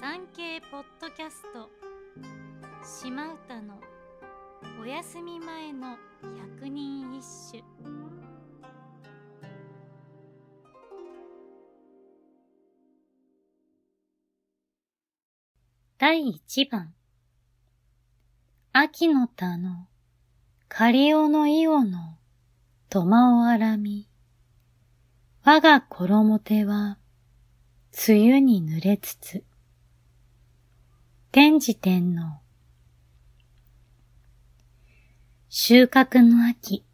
産経ポッドキャスト。島唄のお休み前の百人一首。第一番。秋の田の仮尾の伊予のとまをあらみ我が衣手は梅雨に濡れつつ。天智天皇。収穫の秋。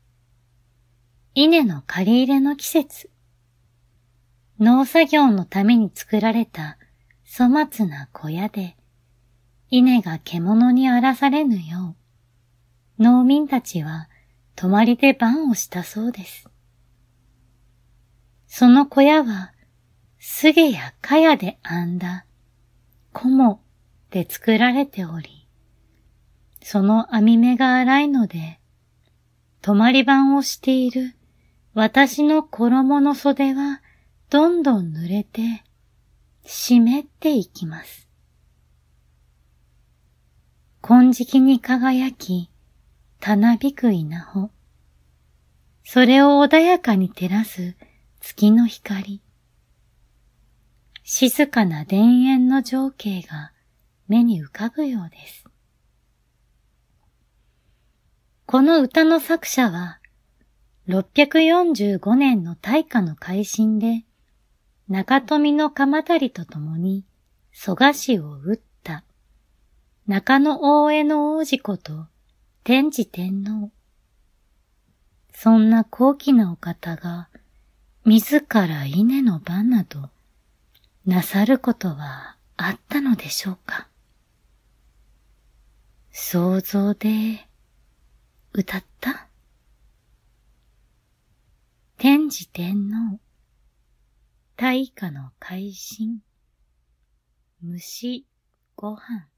稲の借り入れの季節。農作業のために作られた粗末な小屋で、稲が獣に荒らされぬよう、農民たちは泊まりで番をしたそうです。その小屋は、すげやかやで編んだ、こもで作られており、その網目が荒いので、泊まり番をしている私の衣の袖はどんどん濡れて湿っていきます。金色に輝き、たなびく稲穂。それを穏やかに照らす月の光。静かな田園の情景が目に浮かぶようです。この歌の作者は、645年の大化の改新で、中富の鎌足りと共に蘇我氏を撃った中野大江の王子こと天智天皇。そんな高貴なお方が、自ら稲の番など、なさることはあったのでしょうか。想像で歌った？天智天皇大化の改新虫ご飯。